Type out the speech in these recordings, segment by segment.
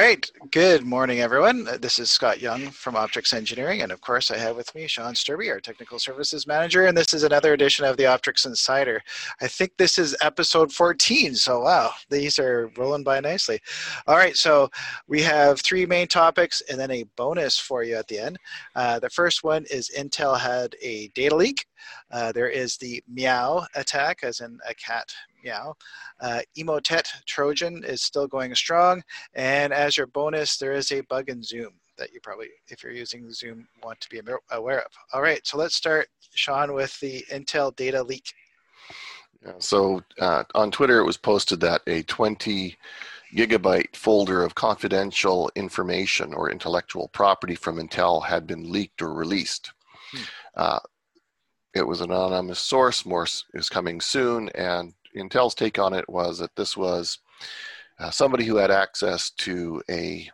right. Good morning, everyone. This is Scott Young from Optrics Engineering. And of course, I have with me Shaun Sturby, our Technical Services Manager. And this is another edition of the Optrics Insider. I think this is episode 14. So, wow, these are rolling by nicely. All right. So, we have three main topics and then a bonus for you at the end. Uh, the first one is Intel had a data leak. Uh, there is the meow attack, as in a cat meow. Uh, Emotet Trojan is still going strong. And as your bonus, there is a bug in Zoom that you probably, if you're using Zoom, want to be aware of. All right, so let's start, Shaun, with the Intel data leak. Yeah, so uh, on Twitter, it was posted that a 20 gigabyte folder of confidential information or intellectual property from Intel had been leaked or released. Hmm. Uh, it was an anonymous source. More is coming soon, and Intel's take on it was that this was uh, somebody who had access to a,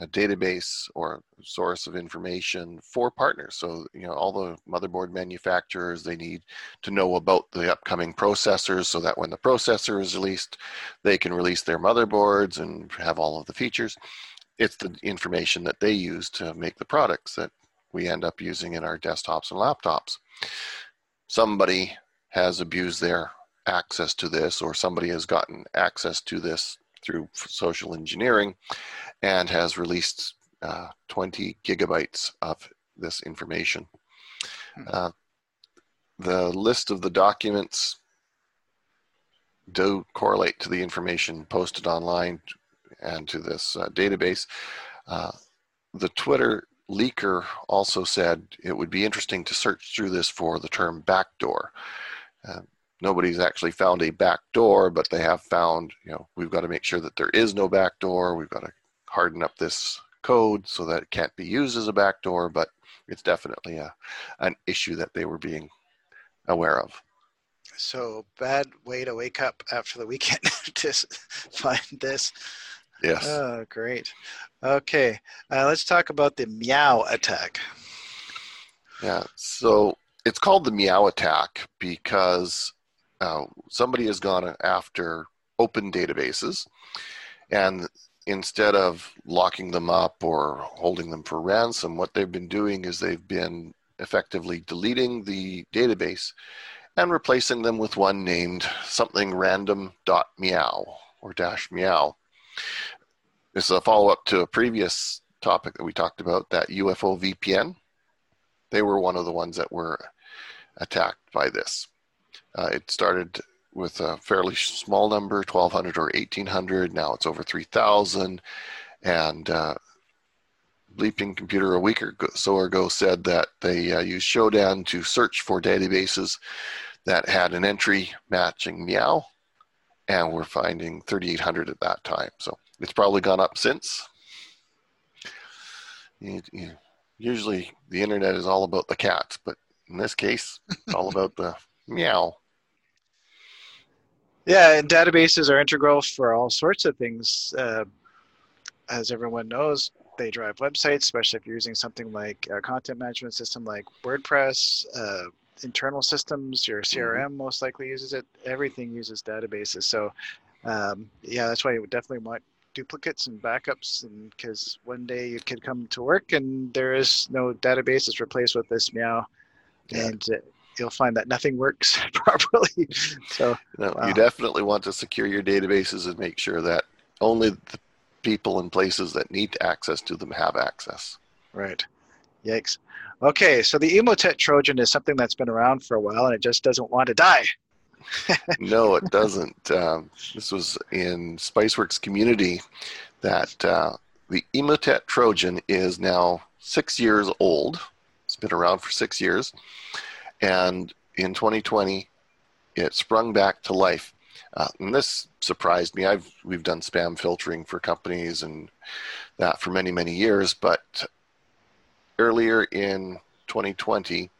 a database or source of information for partners. So, you know, all the motherboard manufacturers, they need to know about the upcoming processors so that when the processor is released, they can release their motherboards and have all of the features. It's the information that they use to make the products that we end up using in our desktops and laptops. Somebody has abused their access to this or somebody has gotten access to this through social engineering and has released uh, 20 gigabytes of this information. Hmm. Uh, the list of the documents do correlate to the information posted online and to this uh, database. Uh, the Twitter leaker also said it would be interesting to search through this for the term backdoor. Uh, nobody's actually found a backdoor, but they have found, you know, we've got to make sure that there is no backdoor. We've got to harden up this code so that it can't be used as a backdoor, but it's definitely a, an issue that they were being aware of. So bad way to wake up after the weekend to find this. Yes. Oh, great. Okay, uh, let's talk about the meow attack. Yeah. So it's called the meow attack because uh, somebody has gone after open databases and instead of locking them up or holding them for ransom what they've been doing is they've been effectively deleting the database and replacing them with one named something random dot meow or dash meow this is a follow-up to a previous topic that we talked about that ufo vpn they were one of the ones that were attacked by this uh, it started with a fairly small number, 1,200 or 1,800. Now it's over 3,000. And uh, Bleeping Computer a week or so ago said that they uh, used Shodan to search for databases that had an entry matching Meow, and we're finding 3,800 at that time. So it's probably gone up since. You, you, usually the internet is all about the cats, but in this case, it's all about the meow. Yeah, and databases are integral for all sorts of things. Uh, as everyone knows, they drive websites, especially if you're using something like a content management system like WordPress. Uh, internal systems, your CRM mm-hmm. most likely uses it. Everything uses databases. So, um, yeah, that's why you would definitely want duplicates and backups, and because one day you could come to work and there is no database that's replaced with this meow, yeah. and uh, you'll find that nothing works properly. so no, wow. you definitely want to secure your databases and make sure that only the people and places that need access to them have access. Right. Yikes. Okay, so the Emotet Trojan is something that's been around for a while and it just doesn't want to die. no, it doesn't. Um, this was in Spiceworks community that uh, the Emotet Trojan is now six years old. It's been around for six years. And in 2020, it sprung back to life. Uh, and this surprised me. I've we've done spam filtering for companies and that for many many years, but earlier in 2020,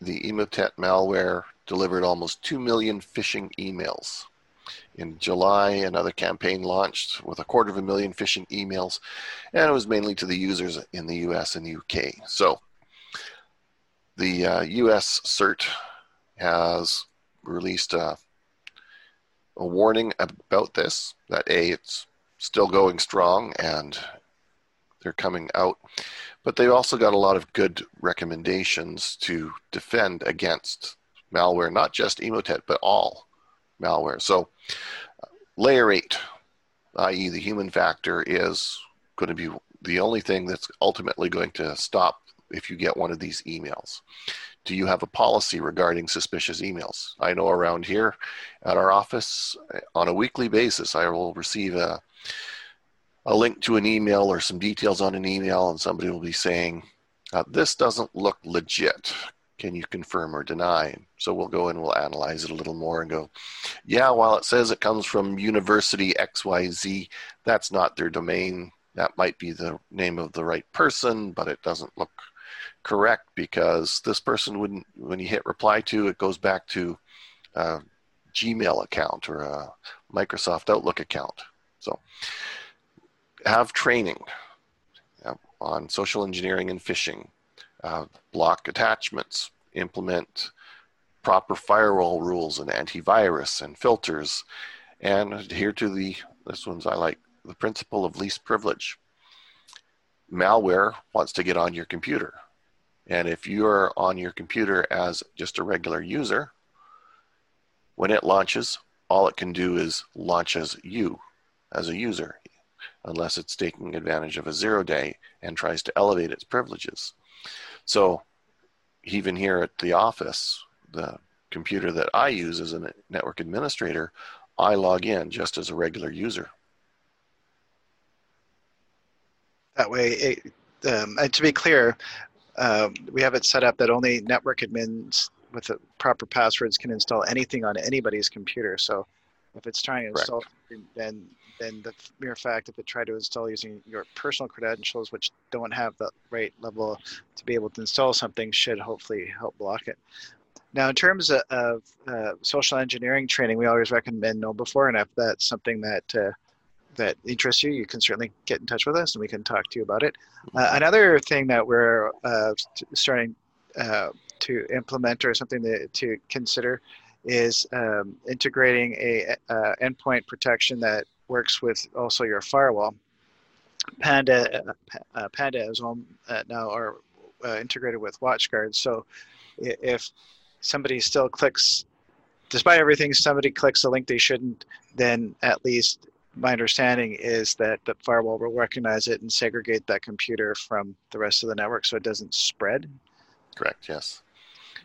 the Emotet malware delivered almost 2 million phishing emails. In July, another campaign launched with a quarter of a million phishing emails, and it was mainly to the users in the US and the UK. So the uh, U.S. CERT has released a, a, warning about this that a it's still going strong and they're coming out. But they've also got a lot of good recommendations to defend against malware, not just Emotet, but all malware. So, layer eight, i.e., the human factor, is going to be the only thing that's ultimately going to stop if you get one of these emails. Do you have a policy regarding suspicious emails? I know around here at our office, on a weekly basis, I will receive a, a link to an email or some details on an email, and somebody will be saying, uh, This doesn't look legit. Can you confirm or deny? So we'll go and we'll analyze it a little more and go, Yeah, while it says it comes from University XYZ, that's not their domain. That might be the name of the right person, but it doesn't look correct because this person wouldn't, when you hit reply to, it goes back to a Gmail account or a Microsoft Outlook account. So have training on social engineering and phishing, uh, block attachments, implement proper firewall rules and antivirus and filters, and adhere to the, this one's I like, the principle of least privilege. Malware wants to get on your computer. And if you're on your computer as just a regular user, when it launches, all it can do is launch as you, as a user, unless it's taking advantage of a zero day and tries to elevate its privileges. So, even here at the office, the computer that I use as a network administrator, I log in just as a regular user. That way, it, um, and to be clear, um, we have it set up that only network admins with the proper passwords can install anything on anybody's computer. So if it's trying to install, then then the mere fact if it tried to install using your personal credentials, which don't have the right level to be able to install something, should hopefully help block it. Now, in terms of, of uh, social engineering training, we always recommend KnowBe4, and if that's something that uh, that interests you, you can certainly get in touch with us and we can talk to you about it. Uh, another thing that we're uh, starting uh, to implement or something that, to consider is um, integrating a, a, endpoint protection that works with also your firewall. Panda, uh, uh, Panda is all, uh, now are integrated with WatchGuard. So if somebody still clicks, despite everything, somebody clicks a link they shouldn't, then at least my understanding is that the firewall will recognize it and segregate that computer from the rest of the network so it doesn't spread. Correct, yes.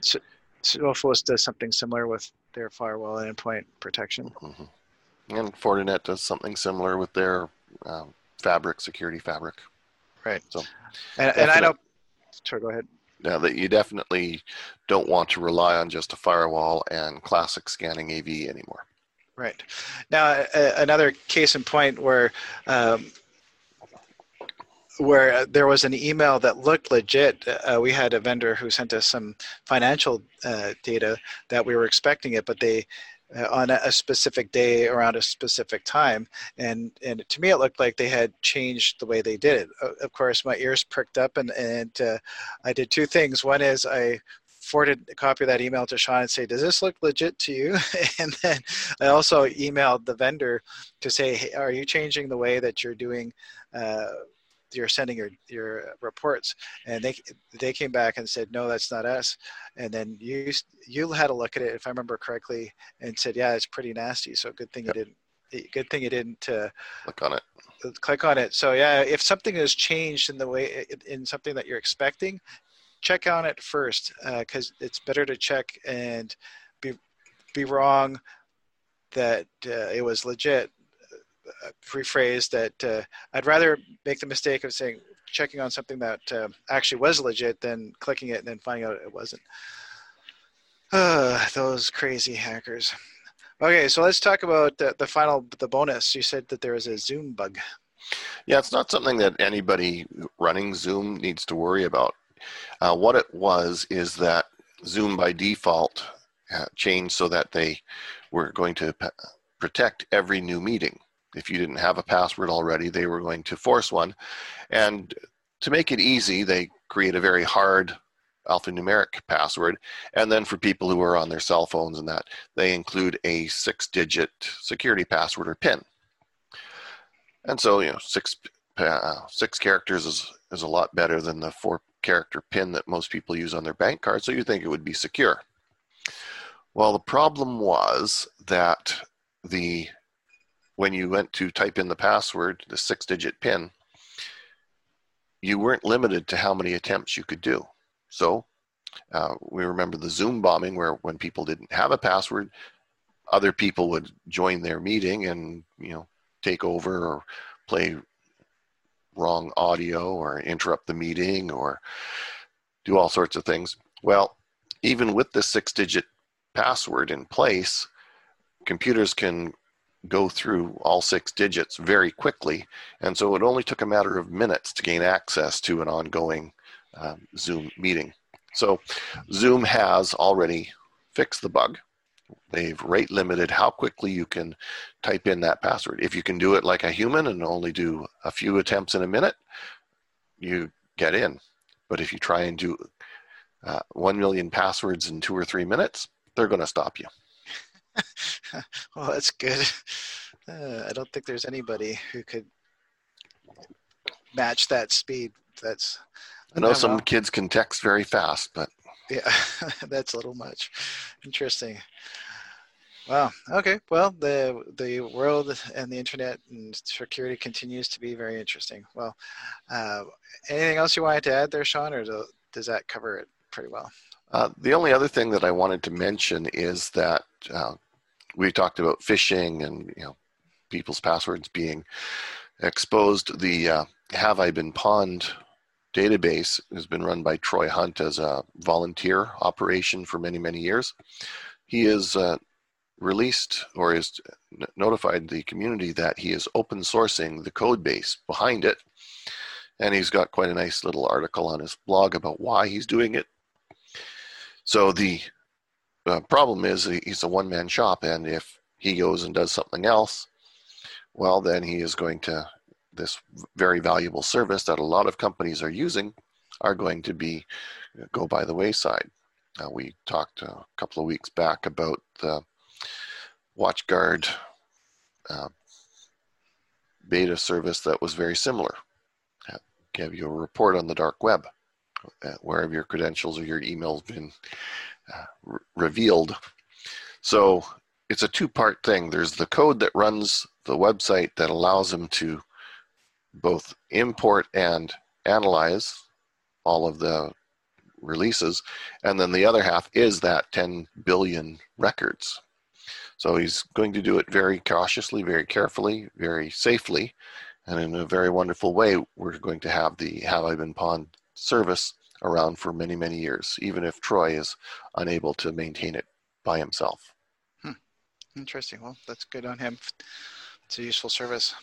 So, Sophos does something similar with their firewall and endpoint protection. Mm-hmm. And Fortinet does something similar with their um, fabric, security fabric. Right. So, and, and I know, sure, go ahead. Now that you definitely don't want to rely on just a firewall and classic scanning AV anymore. Right. Now, another case in point where um, where there was an email that looked legit. Uh, we had a vendor who sent us some financial uh, data that we were expecting it, but they uh, on a, a, specific day around a specific time, and and to me it looked like they had changed the way they did it. of course, my ears pricked up, and and uh, I did two things. One is I forwarded a copy of that email to Shaun and say, does this look legit to you? and then I also emailed the vendor to say, hey, are you changing the way that you're doing, uh, you're sending your, your reports? And they, they came back and said, no, that's not us. And then you, you had a look at it, if I remember correctly, and said, yeah, it's pretty nasty. So good thing yep. you didn't, good thing you didn't uh, click on it click on it so yeah if something has changed in the way in something that you're expecting check on it first because uh, it's better to check and be be wrong that uh, it was legit. Uh, rephrase that uh, I'd rather make the mistake of saying checking on something that uh, actually was legit than clicking it and then finding out it wasn't. those crazy hackers. Okay, so let's talk about the, the final the bonus. You said that there was a Zoom bug. Yeah, it's not something that anybody running Zoom needs to worry about. Uh, what it was is that Zoom by default uh, changed so that they were going to protect every new meeting. If you didn't have a password already, they were going to force one. And to make it easy, they create a very hard alphanumeric password. And then for people who are on their cell phones and that, they include a six digit security password or PIN. And so, you know, six uh, six characters is is a lot better than the four character pin that most people use on their bank card. So you think it would be secure. Well, the problem was that the when you went to type in the password, the six digit pin, you weren't limited to how many attempts you could do. So uh, we remember the Zoom bombing where when people didn't have a password, other people would join their meeting and you know take over or play wrong audio or interrupt the meeting or do all sorts of things. Well, even with the six digit password in place, computers can go through all six digits very quickly. And so it only took a matter of minutes to gain access to an ongoing um, Zoom meeting. So Zoom has already fixed the bug. They've rate limited how quickly you can type in that password. If you can do it like a human and only do a few attempts in a minute, you get in. But if you try and do uh, 1 million passwords in two or three minutes, they're going to stop you. Well, that's good. Uh, I don't think there's anybody who could match that speed. That's. I know some kids can text very fast, but yeah, that's a little much. Interesting. Wow. Okay. Well, the the world and the internet and security continues to be very interesting. Well, uh, anything else you wanted to add there, Shaun, or do, does that cover it pretty well? Uh, the only other thing that I wanted to mention is that uh, we talked about phishing and you know people's passwords being exposed. The uh, Have I Been Pwned database has been run by Troy Hunt as a volunteer operation for many, many years. He has uh, released or has notified the community that he is open sourcing the code base behind it. And he's got quite a nice little article on his blog about why he's doing it. So the uh, problem is he's a one man shop, and if he goes and does something else, well, then he is going to this very valuable service that a lot of companies are using are going to be go by the wayside. Uh, we talked a couple of weeks back about the WatchGuard uh, beta service that was very similar. Give you a report on the dark web uh, where your credentials or your emails been uh, re- revealed. So it's a two-part thing. There's the code that runs the website that allows them to both import and analyze all of the releases. And then the other half is that 10 billion records. So he's going to do it very cautiously, very carefully, very safely, and in a very wonderful way. We're going to have the Have I Been Pwned service around for many, many years, even if Troy is unable to maintain it by himself. Hmm. Interesting. Well, that's good on him. It's a useful service.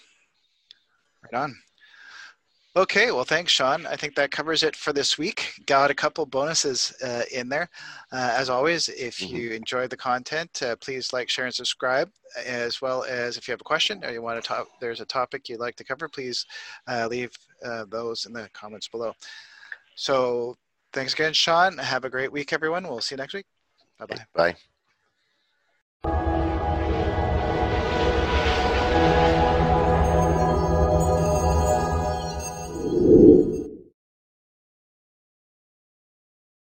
Right on. Okay, well, thanks, Shaun. I think that covers it for this week. Got a couple bonuses uh, in there. Uh, as always, if mm-hmm. you enjoyed the content, uh, please like, share, and subscribe. As well as if you have a question or you want to talk, there's a topic you'd like to cover, please uh, leave uh, those in the comments below. So, thanks again, Shaun. Have a great week, everyone. We'll see you next week. Bye-bye. Bye.